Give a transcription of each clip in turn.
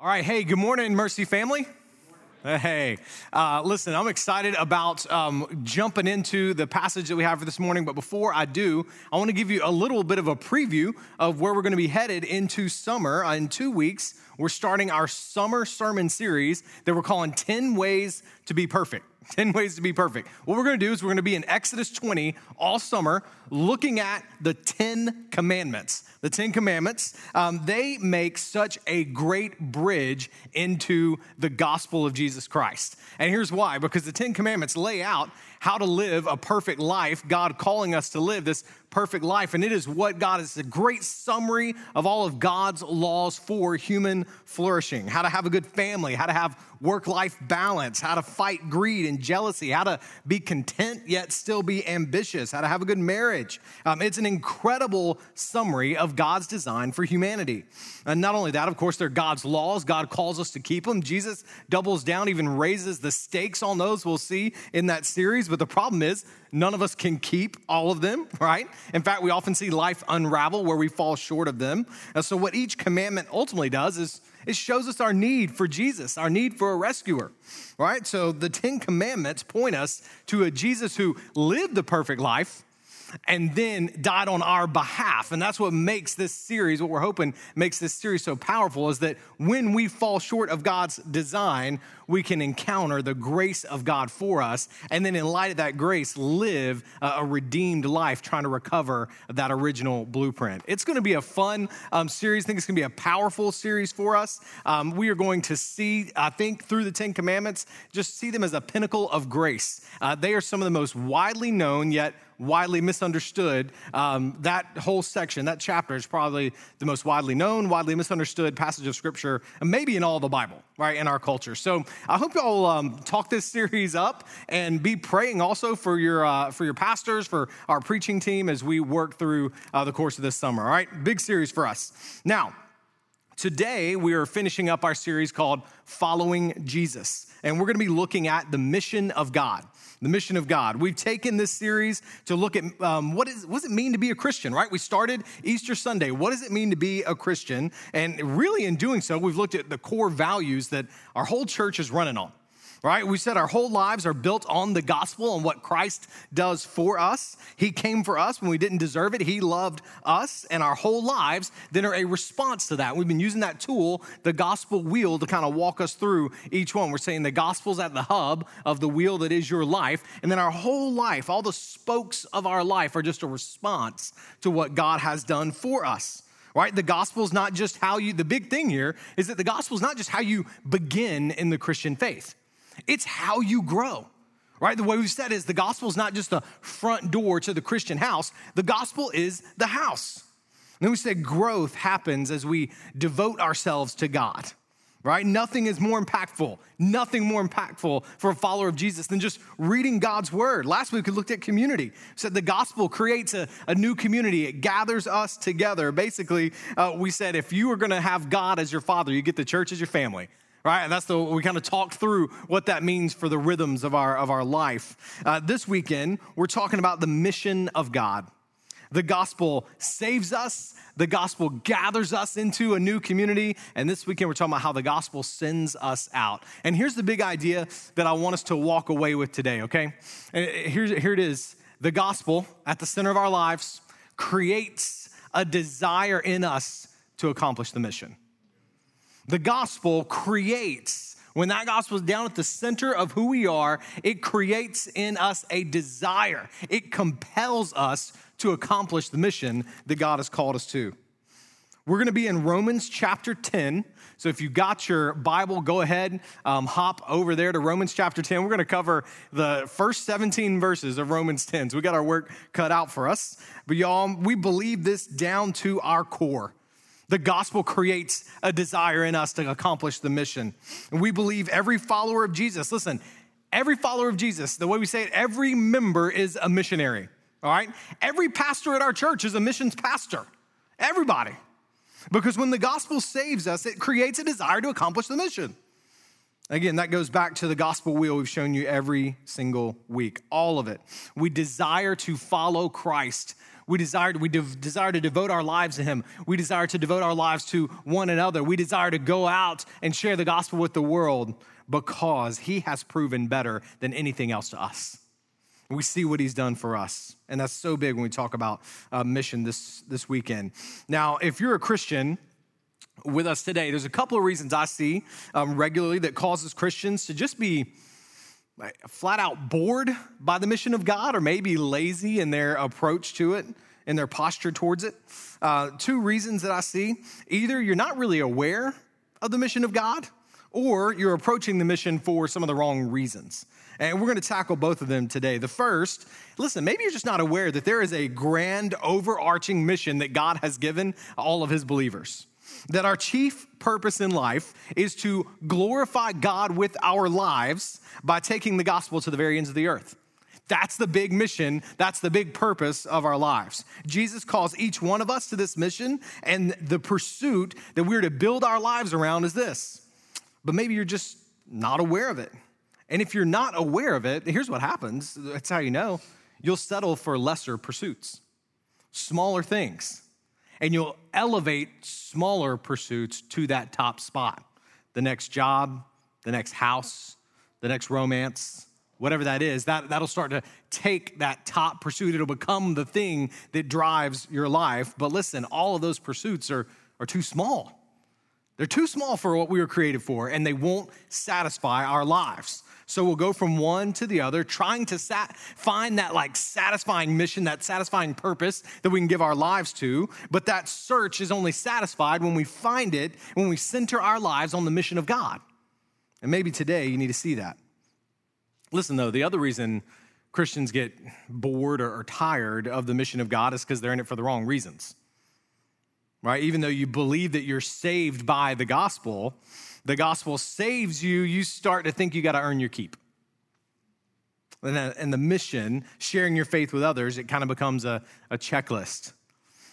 All right, hey, good morning, Mercy family. Hey, uh, listen, I'm excited about um, jumping into the passage that we have for this morning. But before I do, I want to give you a little bit of a preview of where we're going to be headed into summer. Uh, in two weeks, we're starting our summer sermon series that we're calling 10 Ways to Be Perfect. 10 ways to be perfect. What we're going to do is we're going to be in Exodus 20 all summer looking at the 10 commandments. The 10 commandments, um, they make such a great bridge into the gospel of Jesus Christ. And here's why because the 10 commandments lay out how to live a perfect life, God calling us to live this perfect life. And it is what God is a great summary of all of God's laws for human flourishing how to have a good family, how to have work life balance, how to fight greed and jealousy, how to be content yet still be ambitious, how to have a good marriage. Um, it's an incredible summary of God's design for humanity. And not only that, of course, they're God's laws. God calls us to keep them. Jesus doubles down, even raises the stakes on those we'll see in that series. But the problem is, none of us can keep all of them, right? In fact, we often see life unravel where we fall short of them. And so, what each commandment ultimately does is it shows us our need for Jesus, our need for a rescuer, right? So the Ten Commandments point us to a Jesus who lived the perfect life and then died on our behalf. And that's what makes this series, what we're hoping makes this series so powerful, is that when we fall short of God's design, we can encounter the grace of God for us. And then, in light of that grace, live a redeemed life trying to recover that original blueprint. It's going to be a fun um, series. I think it's going to be a powerful series for us. Um, we are going to see, I think, through the Ten Commandments, just see them as a pinnacle of grace. Uh, they are some of the most widely known, yet widely misunderstood. Um, that whole section, that chapter, is probably the most widely known, widely misunderstood passage of scripture, maybe in all the Bible, right, in our culture. So I hope y'all um, talk this series up and be praying also for your uh, for your pastors, for our preaching team as we work through uh, the course of this summer. All right, big series for us. Now, today we are finishing up our series called Following Jesus, and we're to be looking at the mission of God the mission of God. We've taken this series to look at um, what, is, what does it mean to be a Christian, right? We started Easter Sunday. What does it mean to be a Christian? And really, in doing so, we've looked at the core values that our whole church is running on right? We said our whole lives are built on the gospel and what Christ does for us. He came for us when we didn't deserve it. He loved us, and our whole lives then are a response to that. We've been using that tool, the gospel wheel, to kind of walk us through each one. We're saying the gospel's at the hub of the wheel that is your life, and then our whole life, all the spokes of our life are just a response to what God has done for us right? The gospel is not just how you, the big thing here is that the gospel is not just how you begin in the Christian faith. It's how you grow, right? The way we've said is the gospel is not just the front door to the Christian house, the gospel is the house. And then we said growth happens as we devote ourselves to God, right? Nothing is more impactful, nothing more impactful for a follower of Jesus than just reading God's word. Last week we looked at community. We said the gospel creates a, a new community, it gathers us together. Basically, uh, we said if you are gonna have God as your father, you get the church as your family right? And that's the we kind of talked through what that means for the rhythms of our of our life. Uh, this weekend, we're talking about the mission of God. The gospel saves us. The gospel gathers us into a new community. And this weekend, we're talking about how the gospel sends us out. And here's the big idea that I want us to walk away with today, okay? Here's, here it is the gospel at the center of our lives creates a desire in us to accomplish the mission. The gospel creates, when that gospel is down at the center of who we are, it creates in us a desire. It compels us to accomplish the mission that God has called us to. We're going to be in Romans chapter 10. So if you got your Bible, go ahead, um, hop over there to Romans chapter 10. We're going to cover the first 17 verses of Romans 10. So we got our work cut out for us. But y'all, we believe this down to our core. The gospel creates a desire in us to accomplish the mission. And we believe every follower of Jesus, listen, every follower of Jesus, the way we say it, every member is a missionary, all right? Every pastor at our church is a missions pastor. Everybody. Because when the gospel saves us, it creates a desire to accomplish the mission. Again, that goes back to the gospel wheel we've shown you every single week, all of it. We desire to follow Christ We desire, we de- desire to devote our lives to Him. We desire to devote our lives to one another. We desire to go out and share the gospel with the world because He has proven better than anything else to us. We see what He's done for us. And that's so big when we talk about uh, mission this, this weekend. Now, if you're a Christian, with us today, there's a couple of reasons I see um, regularly that causes Christians to just be flat out bored by the mission of God or maybe lazy in their approach to it and their posture towards it. Uh, two reasons that I see either you're not really aware of the mission of God or you're approaching the mission for some of the wrong reasons. And we're going to tackle both of them today. The first, listen, maybe you're just not aware that there is a grand overarching mission that God has given all of his believers that our chief purpose in life is to glorify God with our lives by taking the gospel to the very ends of the earth. That's the big mission. That's the big purpose of our lives. Jesus calls each one of us to this mission, and the pursuit that we're to build our lives around is this. But maybe you're just not aware of it. And if you're not aware of it, here's what happens that's how you know you'll settle for lesser pursuits, smaller things and you'll elevate smaller pursuits to that top spot the next job, the next house, the next romance, whatever that is, that, that'll start to take that top pursuit. It'll become the thing that drives your life. But listen, all of those pursuits are, are too small. They're too small for what we were created for, and they won't satisfy our lives. So we'll go from one to the other, trying to sat- find that like satisfying mission, that satisfying purpose that we can give our lives to. But that search is only satisfied when we find it, when we center our lives on the mission of God. And maybe today you need to see that. Listen, though, the other reason Christians get bored or, or tired of the mission of God is because they're in it for the wrong reasons. Right? Even though you believe that you're saved by the gospel, the gospel saves you, you start to think you got to earn your keep. And, the mission, sharing your faith with others, it kind of becomes a, a checklist.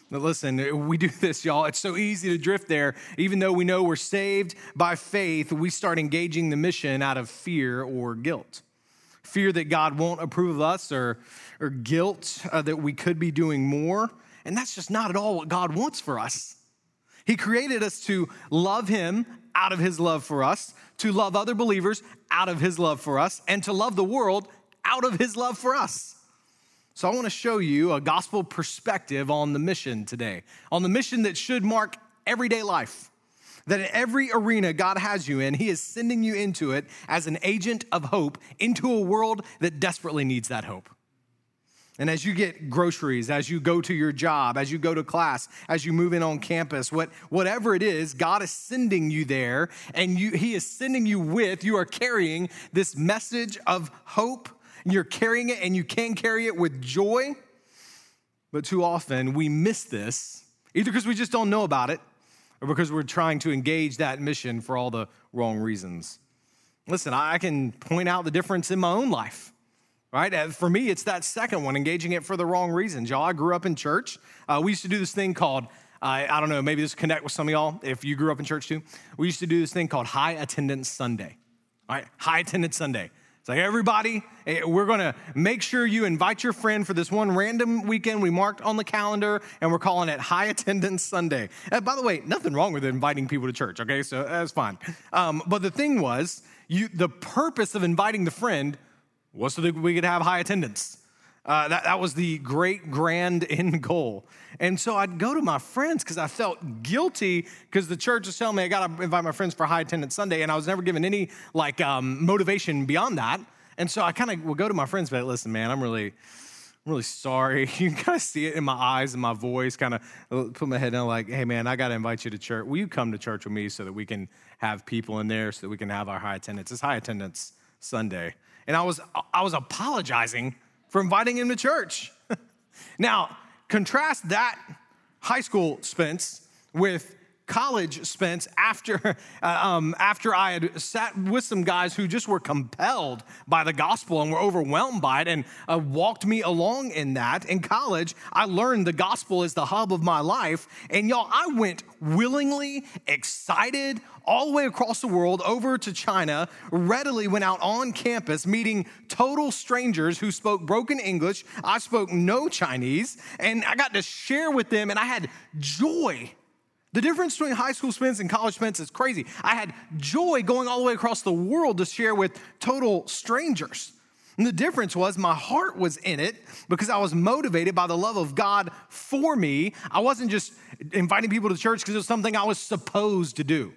But listen, we do this, y'all. It's so easy to drift there. Even though we know we're saved by faith, we start engaging the mission out of fear or guilt. Fear that God won't approve of us, or, or guilt uh, that we could be doing more. And that's just not at all what God wants for us. He created us to love Him out of his love for us, to love other believers out of his love for us, and to love the world out of his love for us. So, I want to show you a gospel perspective on the mission today, on the mission that should mark everyday life. That in every arena God has you in, He is sending you into it as an agent of hope into a world that desperately needs that hope. And as you get groceries, as you go to your job, as you go to class, as you move in on campus, what, whatever it is, God is sending you there and you, He is sending you with, you are carrying this message of hope. You're carrying it and you can carry it with joy. But too often we miss this, either because we just don't know about it or because we're trying to engage that mission for all the wrong reasons. Listen, I can point out the difference in my own life right? Uh, for me, it's that second one, engaging it for the wrong reasons. Y'all, I grew up in church. Uh, we used to do this thing called, uh, I don't know, maybe this connect with some of y'all if you grew up in church too. We used to do this thing called High Attendance Sunday, all right? High Attendance Sunday. It's like, everybody, eh, we're gonna make sure you invite your friend for this one random weekend we marked on the calendar, and we're calling it High Attendance Sunday. And by the way, nothing wrong with inviting people to church, okay? So that's fine. Um, but the thing was, you, the purpose of inviting the friend was so that we could have high attendance. Uh, that, that was the great grand end goal. And so I'd go to my friends because I felt guilty because the church was telling me I got to invite my friends for high attendance Sunday, and I was never given any like um, motivation beyond that. And so I kind of would go to my friends, but listen, man, I'm really, I'm really sorry. You can kind of see it in my eyes and my voice, kind of put my head down, like, hey, man, I got to invite you to church. Will you come to church with me so that we can have people in there, so that we can have our high attendance? It's high attendance Sunday and I was, I was apologizing for inviting him to church. now, contrast that high school Spence with college Spence after, uh, um, after I had sat with some guys who just were compelled by the gospel and were overwhelmed by it and uh, walked me along in that. In college, I learned the gospel is the hub of my life. And y'all, I went willingly, excited, all the way across the world over to China, readily went out on campus meeting total strangers who spoke broken English. I spoke no Chinese, and I got to share with them, and I had joy the difference between high school Spence and college Spence is crazy. I had joy going all the way across the world to share with total strangers. And the difference was my heart was in it because I was motivated by the love of God for me. I wasn't just inviting people to church because it was something I was supposed to do.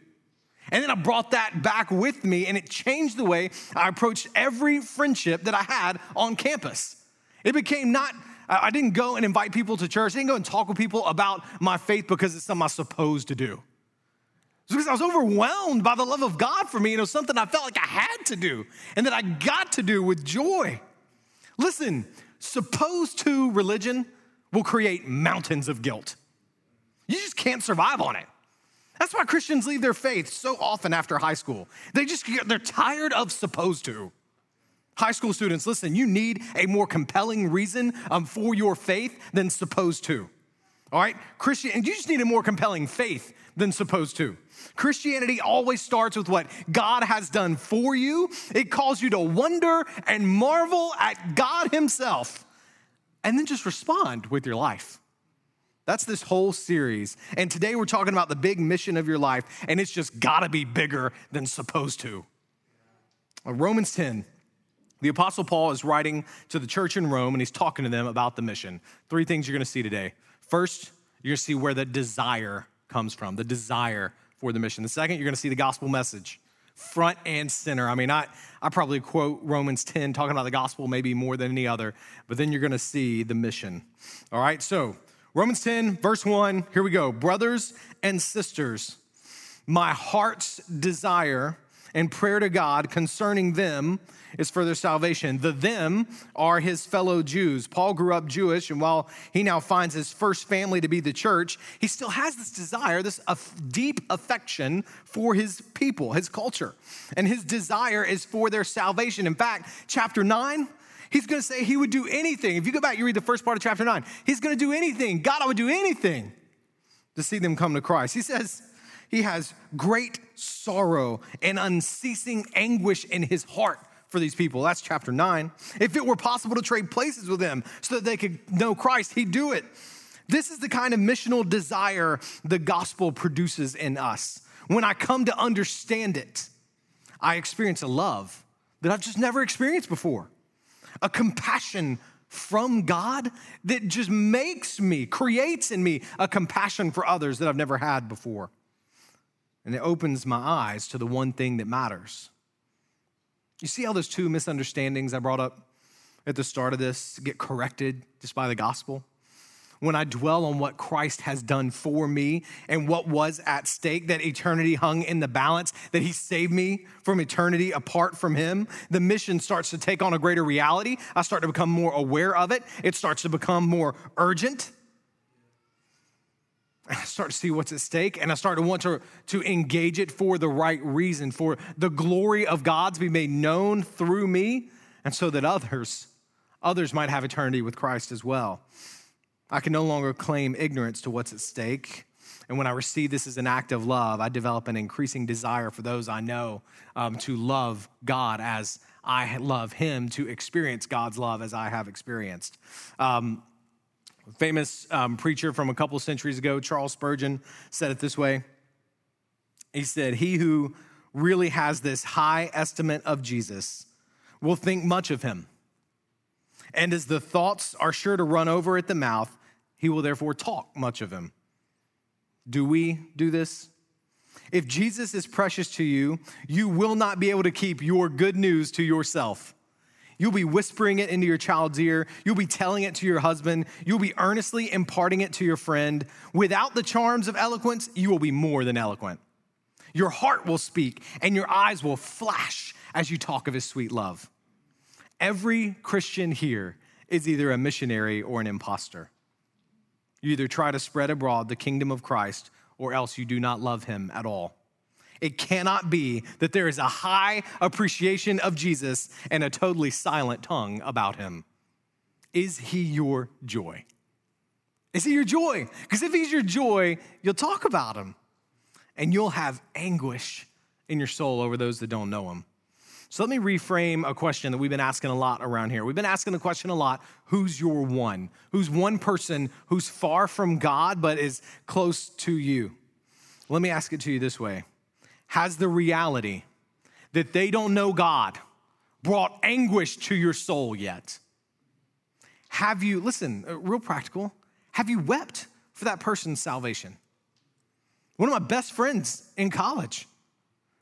And then I brought that back with me, and it changed the way I approached every friendship that I had on campus. It became not I didn't go and invite people to church. I didn't go and talk with people about my faith because it's something I'm supposed to do. It's because I was overwhelmed by the love of God for me, and it was something I felt like I had to do and that I got to do with joy. Listen, supposed to religion will create mountains of guilt. You just can't survive on it. That's why Christians leave their faith so often after high school. They just they're tired of supposed to. High school students, listen, you need a more compelling reason um, for your faith than supposed to. All right? Christian, and you just need a more compelling faith than supposed to. Christianity always starts with what God has done for you. It calls you to wonder and marvel at God Himself, and then just respond with your life. That's this whole series. And today we're talking about the big mission of your life, and it's just gotta be bigger than supposed to. Romans 10, the Apostle Paul is writing to the church in Rome and he's talking to them about the mission. Three things you're gonna see today. First, you're gonna see where the desire comes from, the desire for the mission. The second, you're gonna see the gospel message, front and center. I mean, I, I probably quote Romans 10 talking about the gospel maybe more than any other, but then you're gonna see the mission. All right, so Romans 10, verse 1, here we go. Brothers and sisters, my heart's desire and prayer to God concerning them is for their salvation. The them are his fellow Jews. Paul grew up Jewish, and while he now finds his first family to be the church, he still has this desire, this deep affection for his people, his culture. And his desire is for their salvation. In fact, chapter 9, he's to say he would do anything. If you go back, you read the first part of chapter 9, he's to do anything. God, I would do anything to see them come to Christ. He says, he has great sorrow and unceasing anguish in his heart for these people. That's chapter 9. If it were possible to trade places with them so that they could know Christ, he'd do it. This is the kind of missional desire the gospel produces in us. When I come to understand it, I experience a love that I've just never experienced before, a compassion from God that just makes me, creates in me a compassion for others that I've never had before. And it opens my eyes to the one thing that matters you see how those two misunderstandings I brought up at the start of this get corrected just by the gospel? When I dwell on what Christ has done for me and what was at stake, that eternity hung in the balance, that He saved me from eternity apart from Him, the mission starts to take on a greater reality. I start to become more aware of it. It starts to become more urgent. I start to see what's at stake and I start to want to, to engage it for the right reason, for the glory of God to be made known through me, and so that others, others might have eternity with Christ as well. I can no longer claim ignorance to what's at stake. And when I receive this as an act of love, I develop an increasing desire for those I know um, to love God as I love Him, to experience God's love as I have experienced. Um, famous um, preacher from a couple centuries ago, Charles Spurgeon, said it this way. He said, He who really has this high estimate of Jesus will think much of him. And as the thoughts are sure to run over at the mouth, he will therefore talk much of him. Do we do this? If Jesus is precious to you, you will not be able to keep your good news to yourself. You'll be whispering it into your child's ear. You'll be telling it to your husband. You'll be earnestly imparting it to your friend. Without the charms of eloquence, you will be more than eloquent. Your heart will speak and your eyes will flash as you talk of his sweet love. Every Christian here is either a missionary or an impostor. You either try to spread abroad the kingdom of Christ or else you do not love him at all. It cannot be that there is a high appreciation of Jesus and a totally silent tongue about him. Is he your joy? Is he your joy? Because if he's your joy, you'll talk about him and you'll have anguish in your soul over those that don't know him. So let me reframe a question that we've been asking a lot around here. We've been asking the question a lot who's your one? Who's one person who's far from God but is close to you? Let me ask it to you this way Has the reality that they don't know God brought anguish to your soul yet? Have you, listen, uh, real practical, have you wept for that person's salvation? One of my best friends in college.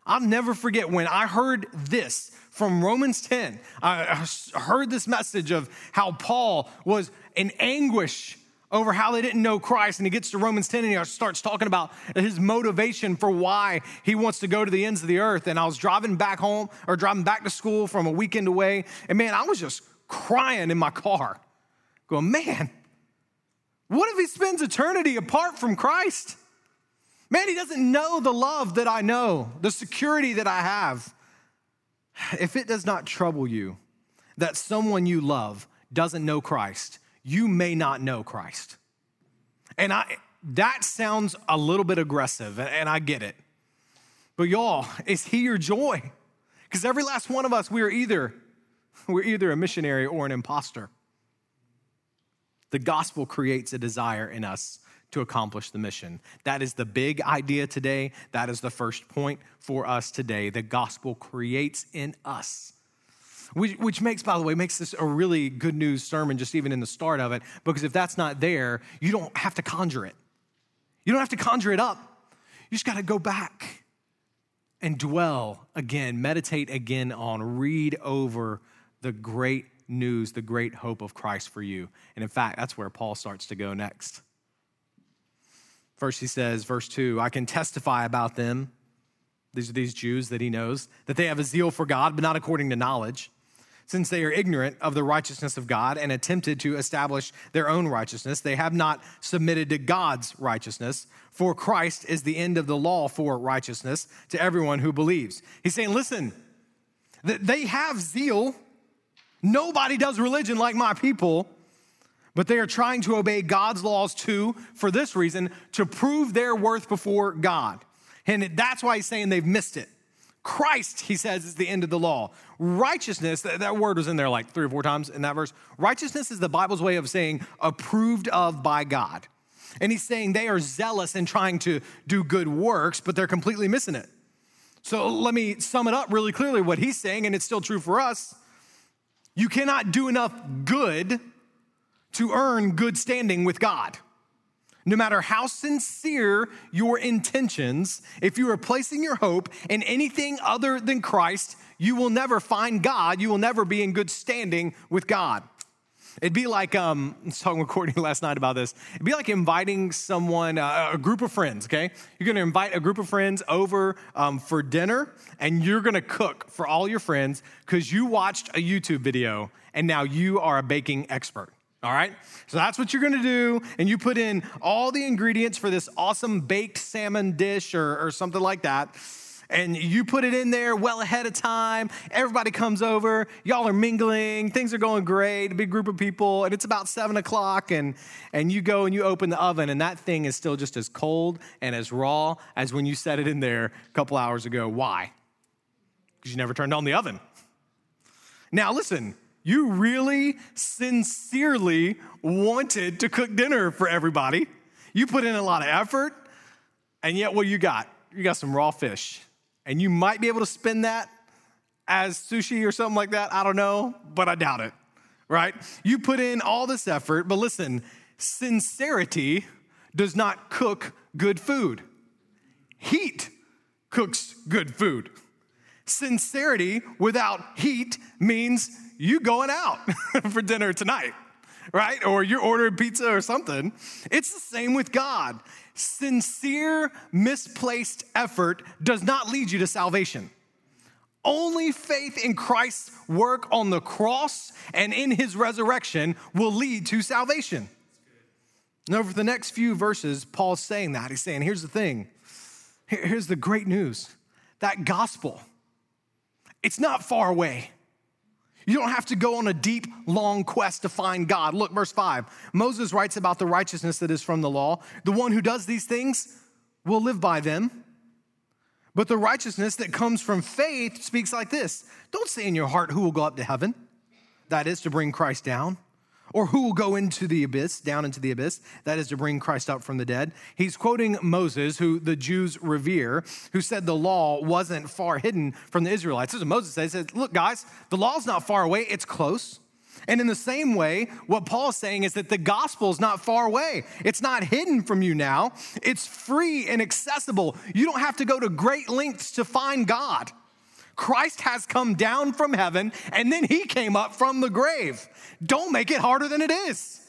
I'll never forget when I heard this from Romans 10. I heard this message of how Paul was in anguish over how they didn't know Christ. And he gets to Romans 10 and he starts talking about his motivation for why he wants to go to the ends of the earth. And I was driving back home or driving back to school from a weekend away. And man, I was just crying in my car, going, man, what if he spends eternity apart from Christ? Man, he doesn't know the love that I know, the security that I have. If it does not trouble you that someone you love doesn't know Christ, you may not know Christ. And I that sounds a little bit aggressive, and I get it. But y'all, is he your joy? Because every last one of us, we are either we're either a missionary or an impostor. The gospel creates a desire in us to accomplish the mission. That is the big idea today. That is the first point for us today. The gospel creates in us. Which, which makes, by the way, makes this a really good news sermon, just even in the start of it, because if that's not there, you don't have to conjure it. You don't have to conjure it up. You just got to go back and dwell again, meditate again on, read over the great news, the great hope of Christ for you. And in fact, that's where Paul starts to go next. First, he says, verse 2 I can testify about them, these are these Jews that he knows, that they have a zeal for God, but not according to knowledge, since they are ignorant of the righteousness of God and attempted to establish their own righteousness. They have not submitted to God's righteousness, for Christ is the end of the law for righteousness to everyone who believes. He's saying, listen, they have zeal. Nobody does religion like my people but they are trying to obey God's laws too, for this reason, to prove their worth before God. And that's why he's saying they've missed it. Christ, he says, is the end of the law. Righteousness, that, that, word was in there like three or four times in that verse. Righteousness is the Bible's way of saying approved of by God. And he's saying they are zealous in trying to do good works, but they're completely missing it. So let me sum it up really clearly what he's saying, and it's still true for us. You cannot do enough good to earn good standing with God. No matter how sincere your intentions, if you are placing your hope in anything other than Christ, you will never find God. You will never be in good standing with God. It'd be like, um, I was talking with Courtney last night about this. It'd be like inviting someone, uh, a group of friends, okay? You're gonna invite a group of friends over um, for dinner, and you're gonna cook for all your friends because you watched a YouTube video and now you are a baking expert. All right? So that's what you're gonna do. And you put in all the ingredients for this awesome baked salmon dish or, or something like that. And you put it in there well ahead of time. Everybody comes over. Y'all are mingling. Things are going great. A big group of people. And it's about seven o'clock. And, and you go and you open the oven, and that thing is still just as cold and as raw as when you set it in there a couple hours ago. Why? Because you never turned on the oven. Now, listen, you really sincerely wanted to cook dinner for everybody. You put in a lot of effort, and yet what you got? You got some raw fish. And you might be able to spin that as sushi or something like that. I don't know, but I doubt it, right? You put in all this effort, but listen, sincerity does not cook good food. Heat cooks good food. Sincerity without heat means you going out for dinner tonight, right? Or you're ordering pizza or something. It's the same with God. Sincere, misplaced effort does not lead you to salvation. Only faith in Christ's work on the cross and in his resurrection will lead to salvation. And over the next few verses, Paul's saying that. He's saying, here's the thing. Here's the great news that gospel, it's not far away. You don't have to go on a deep, long quest to find God. Look, verse 5. Moses writes about the righteousness that is from the law. The one who does these things will live by them. But the righteousness that comes from faith speaks like this Don't say in your heart, Who will go up to heaven? That is to bring Christ down. Or who will go into the abyss, down into the abyss? That is to bring Christ up from the dead. He's quoting Moses, who the Jews revere, who said the law wasn't far hidden from the Israelites. This is what Moses says. He says, Look, guys, the law's not far away, it's close. And in the same way, what Paul's saying is that the gospel is not far away. It's not hidden from you now. It's free and accessible. You don't have to go to great lengths to find God. Christ has come down from heaven and then he came up from the grave. Don't make it harder than it is.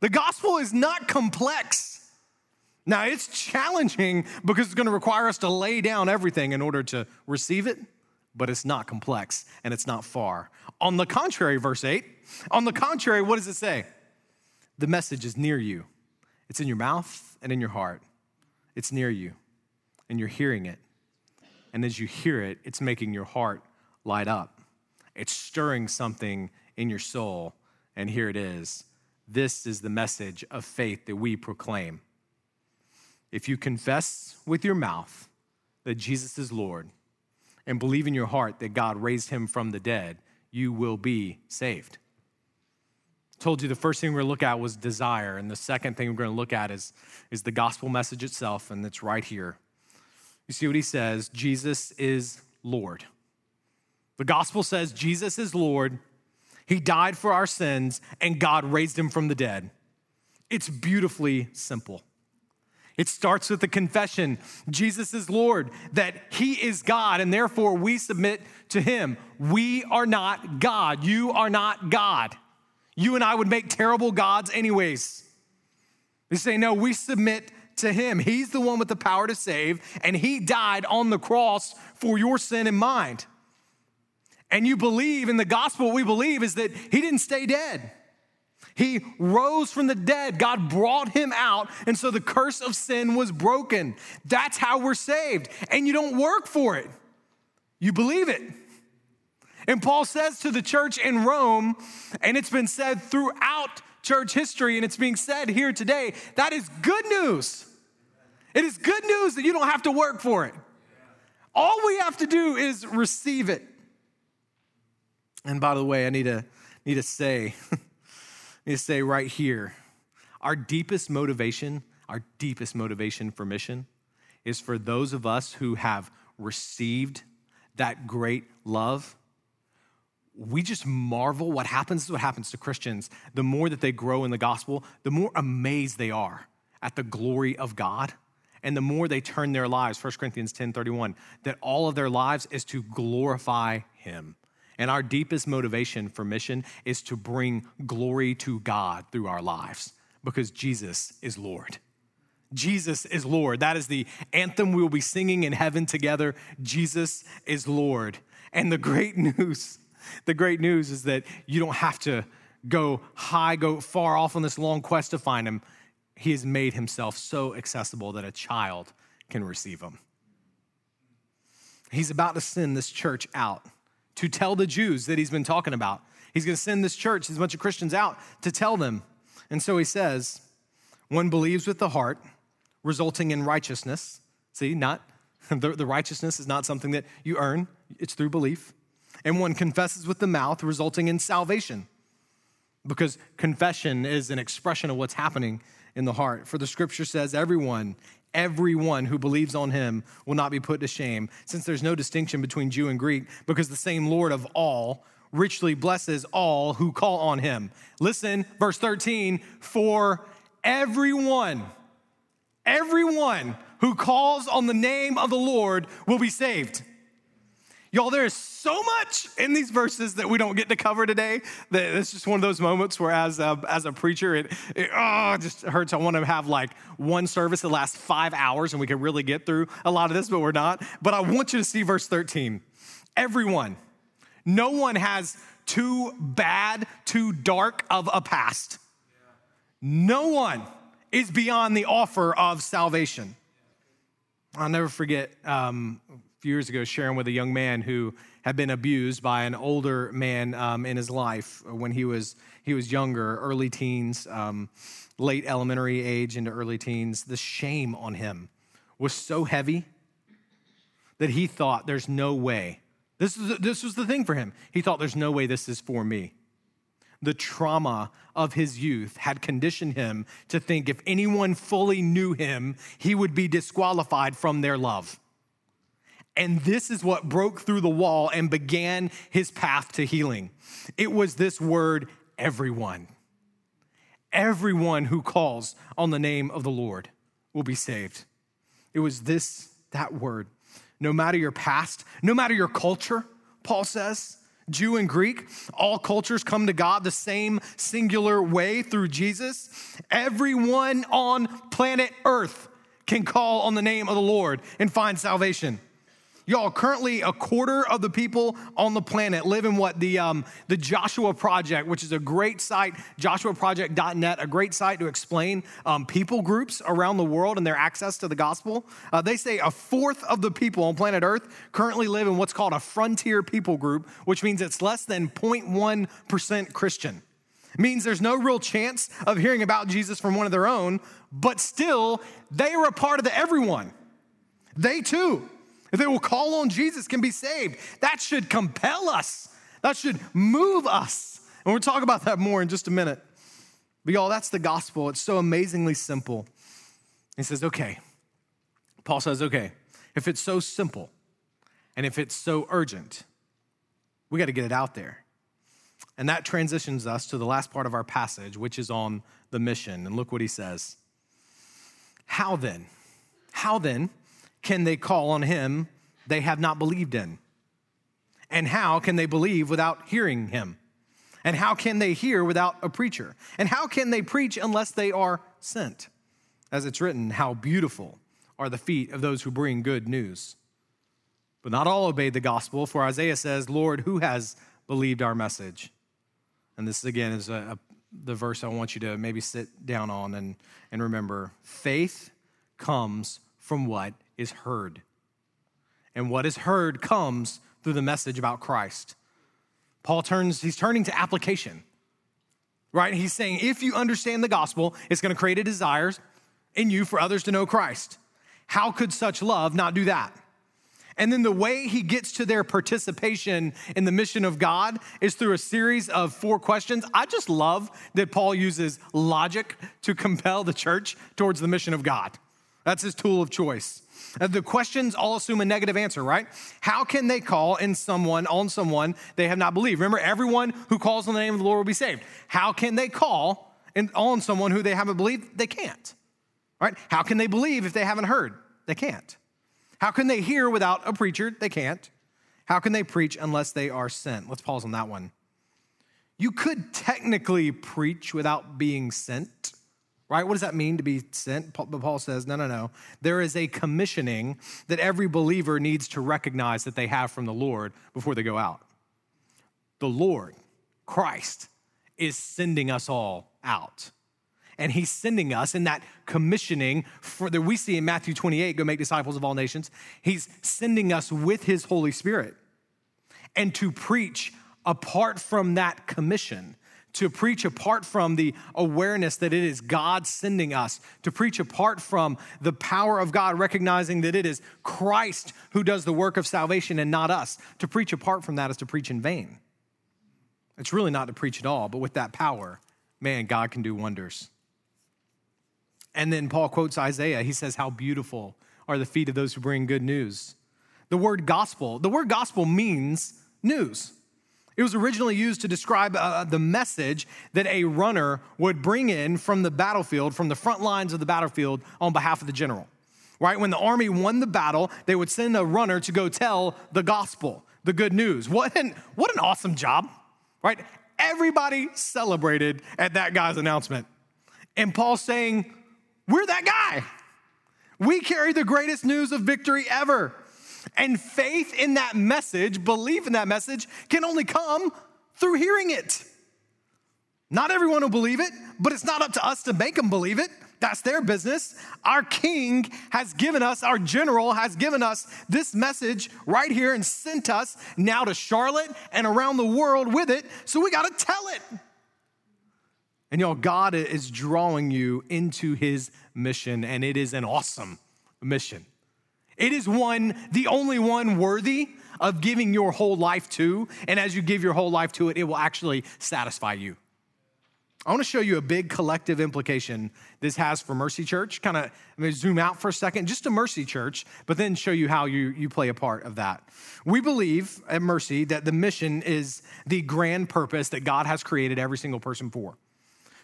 The gospel is not complex. Now, it's challenging because it's going to require us to lay down everything in order to receive it, but it's not complex and it's not far. On the contrary, verse 8, on the contrary, what does it say? The message is near you. It's in your mouth and in your heart. It's near you, and you're hearing it. And as you hear it, it's making your heart light up. It's stirring something in your soul. And here it is. This is the message of faith that we proclaim. If you confess with your mouth that Jesus is Lord and believe in your heart that God raised him from the dead, you will be saved. Told you the first thing we're going to look at was desire, and the second thing we're going to look at is, is the gospel message itself, and it's right here. You see what he says? Jesus is Lord. The gospel says Jesus is Lord. He died for our sins, and God raised him from the dead. It's beautifully simple. It starts with the confession Jesus is Lord, that He is God, and therefore we submit to Him. We are not God. You are not God. You and I would make terrible gods, anyways. They say, no, we submit to him. He's the one with the power to save, and he died on the cross for your sin and mine. And you believe in the gospel, what we believe is that he didn't stay dead. He rose from the dead. God brought him out. And so the curse of sin was broken. That's how we're saved. And you don't work for it, you believe it. And Paul says to the church in Rome, and it's been said throughout church history, and it's being said here today, that is good news. It is good news that you don't have to work for it. All we have to do is receive it. And by the way, I need to need to say, need to say right here, our deepest motivation, our deepest motivation for mission is for those of us who have received that great love we just marvel what happens is what happens to Christians. The more that they grow in the gospel, the more amazed they are at the glory of God. And the more they turn their lives, 1 Corinthians 10 31, that all of their lives is to glorify Him. And our deepest motivation for mission is to bring glory to God through our lives because Jesus is Lord. Jesus is Lord. That is the anthem we will be singing in heaven together. Jesus is Lord. And the great news the great news is that you don't have to go high, go far off on this long quest to find him. He has made himself so accessible that a child can receive him. He's about to send this church out to tell the Jews that he's been talking about. He's going to send this church, these bunch of Christians out to tell them. And so he says, one believes with the heart, resulting in righteousness. See, not the, the righteousness is not something that you earn, it's through belief and one confesses with the mouth, resulting in salvation. Because confession is an expression of what's happening in the heart. For the scripture says, everyone, everyone who believes on him will not be put to shame, since there's no distinction between Jew and Greek, because the same Lord of all richly blesses all who call on him. Listen, verse 13, for everyone, everyone who calls on the name of the Lord will be saved. Y'all, there is so much in these verses that we don't get to cover today that it's just one of those moments where, as a, as a preacher, it, it oh, just hurts. I want to have like one service that lasts five hours and we can really get through a lot of this, but we're not. But I want you to see verse 13. Everyone, no one has too bad, too dark of a past. No one is beyond the offer of salvation. I'll never forget um, few years ago sharing with a young man who had been abused by an older man um, in his life when he was he was younger, early teens, um, late elementary age into early teens. The shame on him was so heavy that he thought, "There's no way." This is this was the thing for him. He thought, "There's no way this is for me." the trauma of his youth had conditioned him to think if anyone fully knew him, he would be disqualified from their love. And this is what broke through the wall and began his path to healing. It was this word, everyone. Everyone who calls on the name of the Lord will be saved. It was this, that word. No matter your past, no matter your culture, Paul says, Jew and Greek, all cultures come to God the same singular way through Jesus. Everyone on planet Earth can call on the name of the Lord and find salvation. Y'all, currently a quarter of the people on the planet live in what the, um, the Joshua Project, which is a great site, joshuaproject.net, a great site to explain um, people groups around the world and their access to the gospel. Uh, they say a fourth of the people on planet Earth currently live in what's called a frontier people group, which means it's less than 0.1% Christian. It means there's no real chance of hearing about Jesus from one of their own, but still, they are a part of the everyone. They too if they will call on Jesus, can be saved. That should compel us. That should move us. And we'll talk about that more in just a minute. But y'all, that's the gospel. It's so amazingly simple. He says, okay. Paul says, okay, if it's so simple and if it's so urgent, we got to get it out there. And that transitions us to the last part of our passage, which is on the mission. And look what he says. How then? How then can they call on him they have not believed in? And how can they believe without hearing him? And how can they hear without a preacher? And how can they preach unless they are sent? As it's written, how beautiful are the feet of those who bring good news. But not all obeyed the gospel, for Isaiah says, Lord, who has believed our message? And this again is a, a, the verse I want you to maybe sit down on and, and remember. Faith comes from what is heard. And what is heard comes through the message about Christ. Paul turns, he's turning to application, right? He's saying, if you understand the gospel, it's to create a desire in you for others to know Christ. How could such love not do that? And then the way he gets to their participation in the mission of God is through a series of four questions. I just love that Paul uses logic to compel the church towards the mission of God. That's his tool of choice. Uh, the questions all assume a negative answer, right? How can they call in someone on someone they have not believed? Remember, everyone who calls on the name of the Lord will be saved. How can they call in, on someone who they haven't believed? They can't. Right? How can they believe if they haven't heard? They can't. How can they hear without a preacher? They can't. How can they preach unless they are sent? Let's pause on that one. You could technically preach without being sent right? What does that mean to be sent? But Paul says, no, no, no. There is a commissioning that every believer needs to recognize that they have from the Lord before they go out. The Lord, Christ, is sending us all out. And he's sending us in that commissioning for that we see in Matthew 28, go make disciples of all nations. He's sending us with his Holy Spirit and to preach apart from that commission to preach apart from the awareness that it is God sending us, to preach apart from the power of God, recognizing that it is Christ who does the work of salvation and not us. To preach apart from that is to preach in vain. It's really not to preach at all, but with that power, man, God can do wonders. And then Paul quotes Isaiah. He says, How beautiful are the feet of those who bring good news. The word gospel, the word gospel means news. It was originally used to describe uh, the message that a runner would bring in from the battlefield, from the front lines of the battlefield on behalf of the general. Right? When the army won the battle, they would send a runner to go tell the gospel, the good news. What an, what an awesome job, right? Everybody celebrated at that guy's announcement. And Paul's saying, We're that guy. We carry the greatest news of victory ever. And faith in that message, belief in that message, can only come through hearing it. Not everyone will believe it, but it's not up to us to make them believe it. That's their business. Our king has given us, our general has given us this message right here and sent us now to Charlotte and around the world with it. So we got to tell it. And y'all, God is drawing you into his mission, and it is an awesome mission. It is one, the only one worthy of giving your whole life to. And as you give your whole life to it, it will actually satisfy you. I want to show you a big collective implication this has for Mercy Church. Kind of zoom out for a second, just to Mercy Church, but then show you how you, you play a part of that. We believe at Mercy that the mission is the grand purpose that God has created every single person for.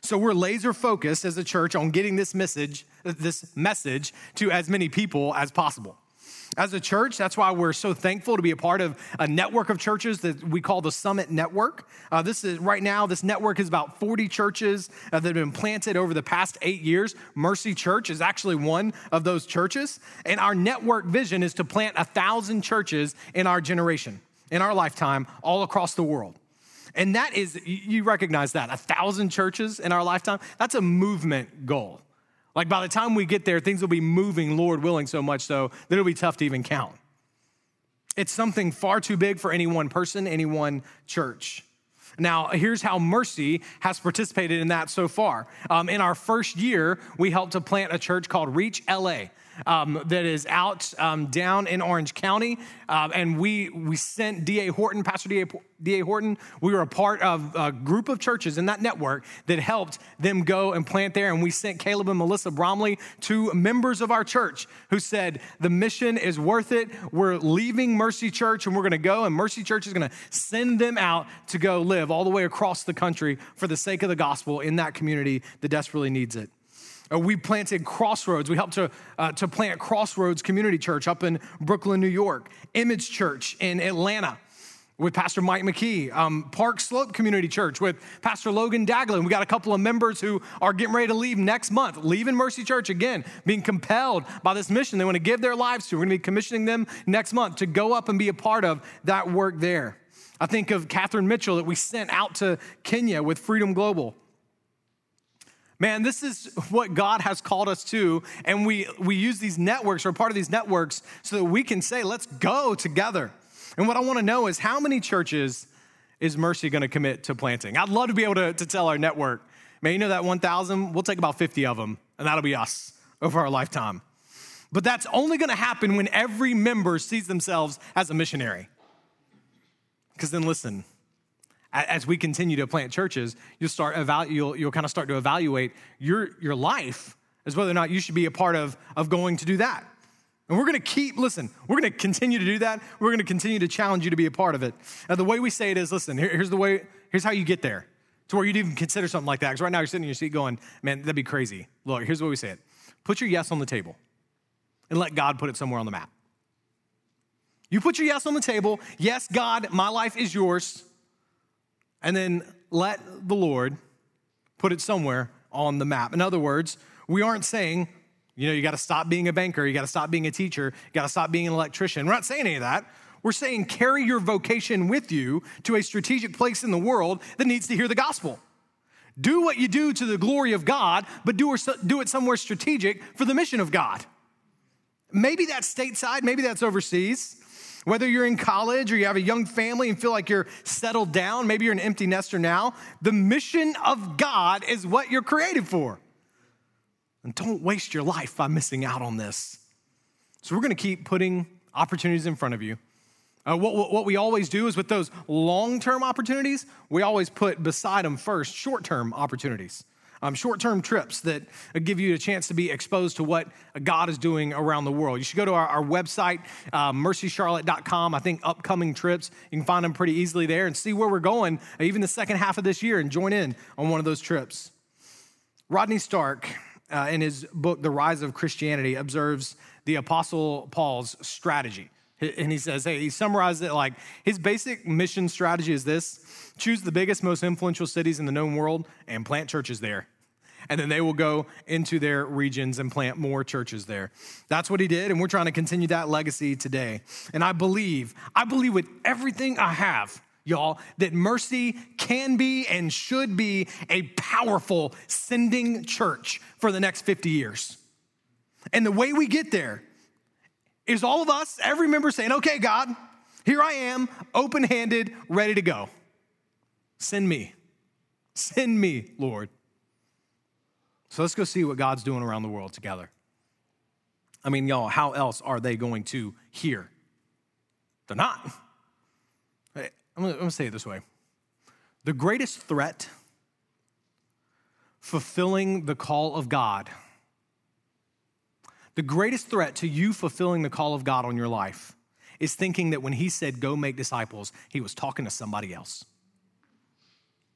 So we're laser focused as a church on getting this message, this message to as many people as possible. As a church, that's why we're so thankful to be a part of a network of churches that we call the Summit Network. Uh, this is right now, this network is about 40 churches uh, that have been planted over the past eight years. Mercy Church is actually one of those churches. And our network vision is to plant a thousand churches in our generation, in our lifetime, all across the world. And that is, you recognize that, a thousand churches in our lifetime, that's a movement goal. Like by the time we get there, things will be moving, Lord willing, so much so that it'll be tough to even count. It's something far too big for any one person, any one church. Now, here's how Mercy has participated in that so far. Um, in our first year, we helped to plant a church called Reach LA um, that is out um, down in Orange County. Uh, and we, we sent D.A. Horton, Pastor D.A. D.A. Horton, we were a part of a group of churches in that network that helped them go and plant there. And we sent Caleb and Melissa Bromley, two members of our church, who said, The mission is worth it. We're leaving Mercy Church and we're going to go, and Mercy Church is going to send them out to go live all the way across the country for the sake of the gospel in that community that desperately needs it. Uh, we planted Crossroads. We helped to, uh, to plant Crossroads Community Church up in Brooklyn, New York, Image Church in Atlanta with Pastor Mike McKee, um, Park Slope Community Church with Pastor Logan Daglin. We got a couple of members who are getting ready to leave next month, leaving Mercy Church again, being compelled by this mission they want to give their lives to. We're going to be commissioning them next month to go up and be a part of that work there. I think of Catherine Mitchell that we sent out to Kenya with Freedom Global. Man, this is what God has called us to. And we, we use these networks or part of these networks so that we can say, let's go together. And what I want to know is how many churches is Mercy going to commit to planting? I'd love to be able to, to tell our network, man, you know that 1,000? We'll take about 50 of them, and that'll be us over our lifetime. But that's only going to happen when every member sees themselves as a missionary. Because then, listen, as we continue to plant churches, you'll start evalu- you'll, you'll kind of start to evaluate your, your life as whether or not you should be a part of, of going to do that. And we're going to keep, listen, we're going to continue to do that. We're going to continue to challenge you to be a part of it. And the way we say it is, listen, here, here's the way, here's how you get there to where you'd even consider something like that. Because right now you're sitting in your seat going, man, that'd be crazy. Look, here's what we say it. Put your yes on the table and let God put it somewhere on the map. You put your yes on the table. Yes, God, my life is yours and then let the Lord put it somewhere on the map. In other words, we aren't saying, you know, you got to stop being a banker, you got to stop being a teacher, you got to stop being an electrician. We're not saying any of that. We're saying carry your vocation with you to a strategic place in the world that needs to hear the gospel. Do what you do to the glory of God, but do, do it somewhere strategic for the mission of God. Maybe that's stateside, maybe that's overseas. Whether you're in college or you have a young family and feel like you're settled down, maybe you're an empty nester now, the mission of God is what you're created for. And don't waste your life by missing out on this. So we're to keep putting opportunities in front of you. Uh, what, what we always do is with those long term opportunities, we always put beside them first short term opportunities um, short term trips that give you a chance to be exposed to what God is doing around the world. You should go to our, our website, uh, mercycharlotte.com. I think upcoming trips, you can find them pretty easily there and see where we're going, uh, even the second half of this year, and join in on one of those trips. Rodney Stark, uh, in his book, The Rise of Christianity, observes the Apostle Paul's strategy. And he says, hey, he summarized it like his basic mission strategy is this choose the biggest, most influential cities in the known world and plant churches there. And then they will go into their regions and plant more churches there. That's what he did, and we're trying to continue that legacy today. And I believe, I believe with everything I have, y'all, that Mercy can be and should be a powerful sending church for the next 50 years. And the way we get there is all of us, every member saying, okay, God, here I am, open handed, ready to go. Send me. Send me, Lord. So let's go see what God's doing around the world together. I mean, y'all, how else are they going to hear? They're not. I'm gonna, I'm gonna say it this way the greatest threat fulfilling the call of God, the greatest threat to you fulfilling the call of God on your life is thinking that when He said, go make disciples, He was talking to somebody else.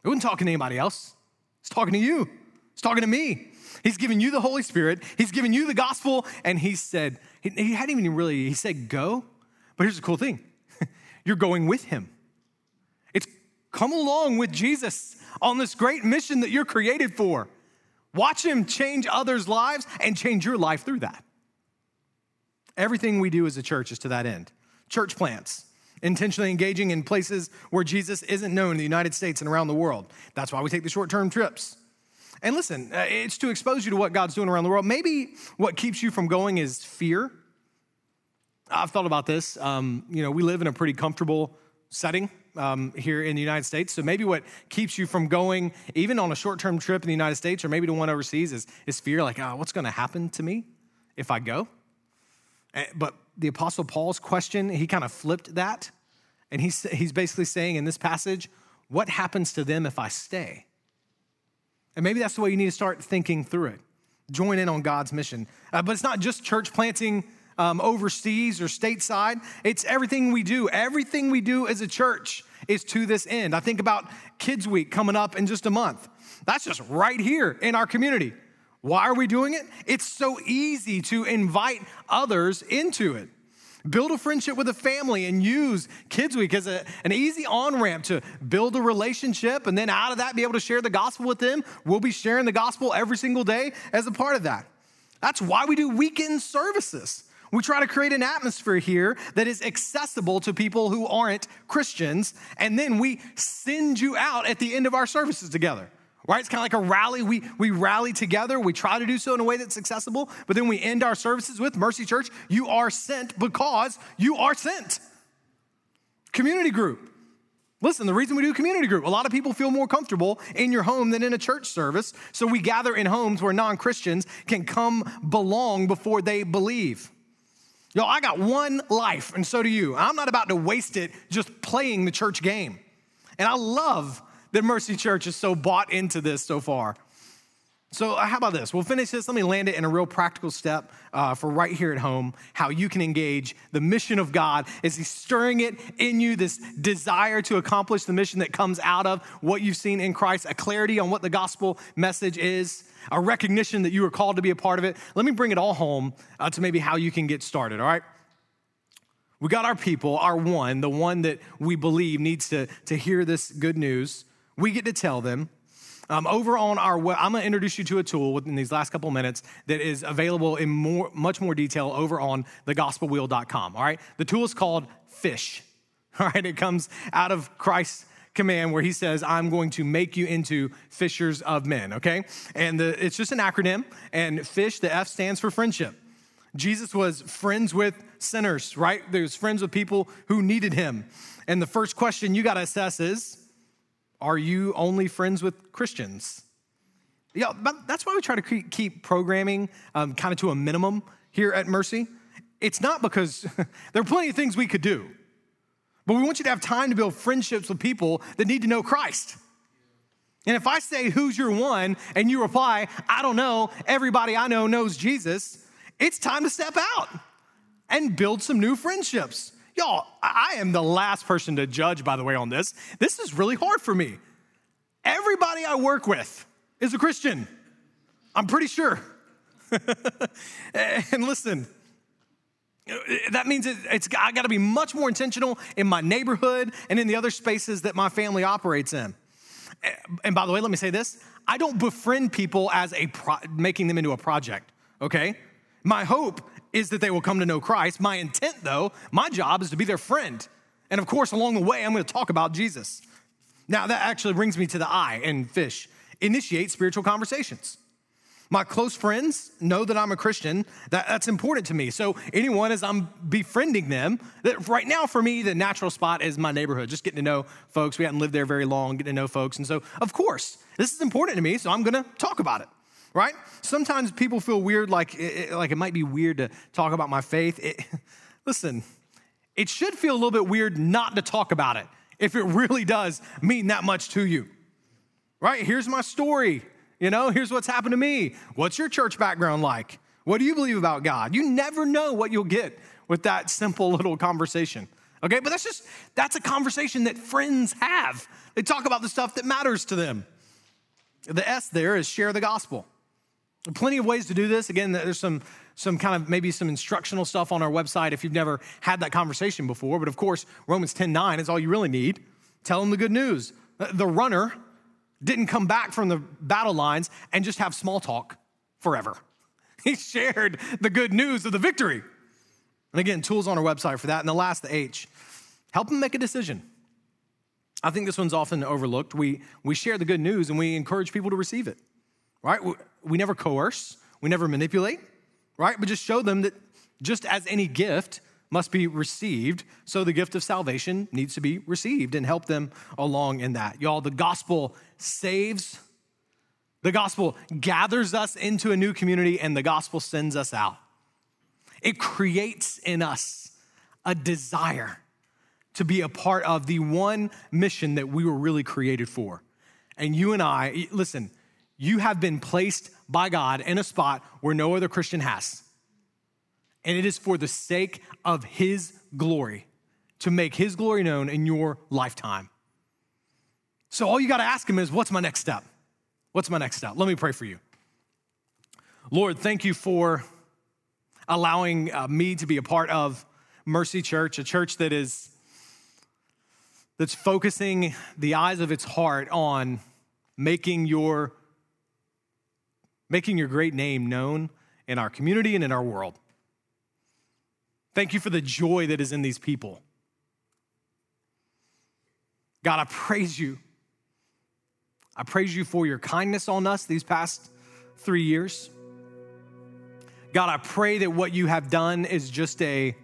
He wasn't talking to anybody else, He's talking to you, He's talking to me. He's given you the Holy Spirit, He's given you the gospel, and He said, He, he hadn't even really, He said, go. But here's the cool thing you're going with Him. It's come along with Jesus on this great mission that you're created for. Watch Him change others' lives and change your life through that. Everything we do as a church is to that end. Church plants, intentionally engaging in places where Jesus isn't known in the United States and around the world. That's why we take the short term trips. And listen, uh, it's to expose you to what God's doing around the world. Maybe what keeps you from going is fear. I've thought about this. Um, you know, we live in a pretty comfortable setting um, here in the United States. So maybe what keeps you from going, even on a short term trip in the United States or maybe to one overseas, is, is fear like, oh, what's going to happen to me if I go? But the Apostle Paul's question, he kind of flipped that. And he's, he's basically saying in this passage, what happens to them if I stay? And maybe that's the way you need to start thinking through it. Join in on God's mission. Uh, but it's not just church planting um, overseas or stateside, it's everything we do. Everything we do as a church is to this end. I think about Kids Week coming up in just a month. That's just right here in our community. Why are we doing it? It's so easy to invite others into it. Build a friendship with a family and use Kids Week as a, an easy on ramp to build a relationship and then out of that be able to share the gospel with them. We'll be sharing the gospel every single day as a part of that. That's why we do weekend services. We try to create an atmosphere here that is accessible to people who aren't Christians, and then we send you out at the end of our services together right? It's kind of like a rally. We, we rally together. We try to do so in a way that's accessible, but then we end our services with Mercy Church. You are sent because you are sent. Community group. Listen, the reason we do community group, a lot of people feel more comfortable in your home than in a church service. So we gather in homes where non Christians can come belong before they believe. Yo, I got one life, and so do you. I'm not about to waste it just playing the church game. And I love that Mercy Church is so bought into this so far. So, uh, how about this? We'll finish this. Let me land it in a real practical step uh, for right here at home how you can engage the mission of God. Is He stirring it in you, this desire to accomplish the mission that comes out of what you've seen in Christ, a clarity on what the gospel message is, a recognition that you are called to be a part of it? Let me bring it all home uh, to maybe how you can get started, all right? We got our people, our one, the one that we believe needs to, to hear this good news. We get to tell them. Um, over on our web, I'm going to introduce you to a tool within these last couple minutes that is available in more, much more detail over on thegospelwheel.com. All right, the tool is called Fish. All right, it comes out of Christ's command where he says, I'm going to make you into fishers of men, okay? And the, it's just an acronym, and fish, the F stands for friendship. Jesus was friends with sinners, right? There's friends with people who needed him. And the first question you got to assess is, are you only friends with Christians? Yeah, that's why we try to keep programming um, kind of to a minimum here at Mercy. It's not because there are plenty of things we could do, but we want you to have time to build friendships with people that need to know Christ. And if I say, Who's your one? and you reply, I don't know, everybody I know knows Jesus, it's time to step out and build some new friendships. Y'all, I am the last person to judge, by the way, on this. This is really hard for me. Everybody I work with is a Christian. I'm pretty sure. and listen, that means it, it's I got to be much more intentional in my neighborhood and in the other spaces that my family operates in. And by the way, let me say this: I don't befriend people as a pro- making them into a project. Okay, my hope is that they will come to know Christ. My intent, though, my job is to be their friend And of course, along the way, I'm going to talk about Jesus. Now, that actually brings me to the I in fish initiate spiritual conversations. My close friends know that I'm a Christian. That, that's important to me. So, anyone as I'm befriending them, that right now for me, the natural spot is my neighborhood, just getting to know folks. We haven't lived there very long, getting to know folks. And so, of course, this is important to me, so I'm gonna talk about it, right? Sometimes people feel weird, like it, like it might be weird to talk about my faith. It, listen, it should feel a little bit weird not to talk about it if it really does mean that much to you, right? Here's my story. You know, here's what's happened to me. What's your church background like? What do you believe about God? You never know what you'll get with that simple little conversation. Okay, but that's just, that's a conversation that friends have. They talk about the stuff that matters to them. The S there is share the gospel. Plenty of ways to do this. Again, there's some, some kind of maybe some instructional stuff on our website if you've never had that conversation before. But of course, Romans 10 9 is all you really need. Tell them the good news. The runner didn't come back from the battle lines and just have small talk forever. He shared the good news of the victory. And again, tools on our website for that. And the last, the H, help them make a decision. I think this one's often overlooked. We, we share the good news and we encourage people to receive it, right? We, never coerce, we never manipulate, right? But just show them that just as any gift, must be received. So the gift of salvation needs to be received and help them along in that. Y'all, the gospel saves, the gospel gathers us into a new community, and the gospel sends us out. It creates in us a desire to be a part of the one mission that we were really created for. And you and I, listen, you have been placed by God in a spot where no other Christian has and it is for the sake of His glory to make His glory known in your lifetime. So, all you got to ask Him is, What's my next step? What's my next step? Let me pray for you. Lord, thank you for allowing uh, me to be a part of Mercy Church, a church that is that's focusing the eyes of its heart on making your making your great name known in our community and in our world. Thank you for the joy that is in these people. God, I praise you. I praise you for your kindness on us these past three years. God, I pray that what you have done is just a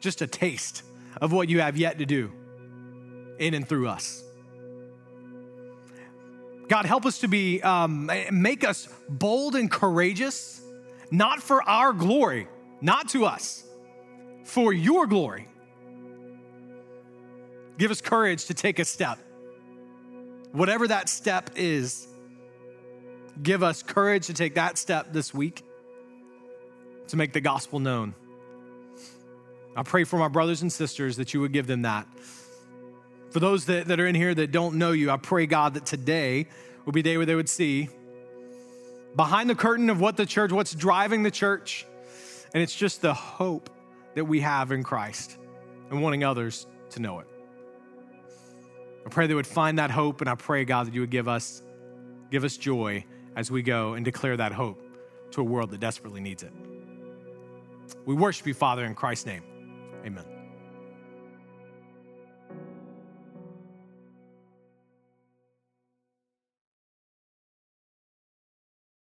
just a taste of what you have yet to do in and through us. God, help us to be, um, make us bold and courageous, not for our glory, not to us, for your glory. Give us courage to take a step. Whatever that step is, give us courage to take that step this week to make the gospel known. I pray for my brothers and sisters that you would give them that. For those that, that are in here that don't know you, I pray, God, that today will be a day where they would see behind the curtain of what the church, what's driving the church, and it's just the hope that we have in Christ and wanting others to know it. I pray they would find that hope, and I pray, God, that you would give us, give us joy as we go and declare that hope to a world that desperately needs it. We worship you, Father, in Christ's name. Amen.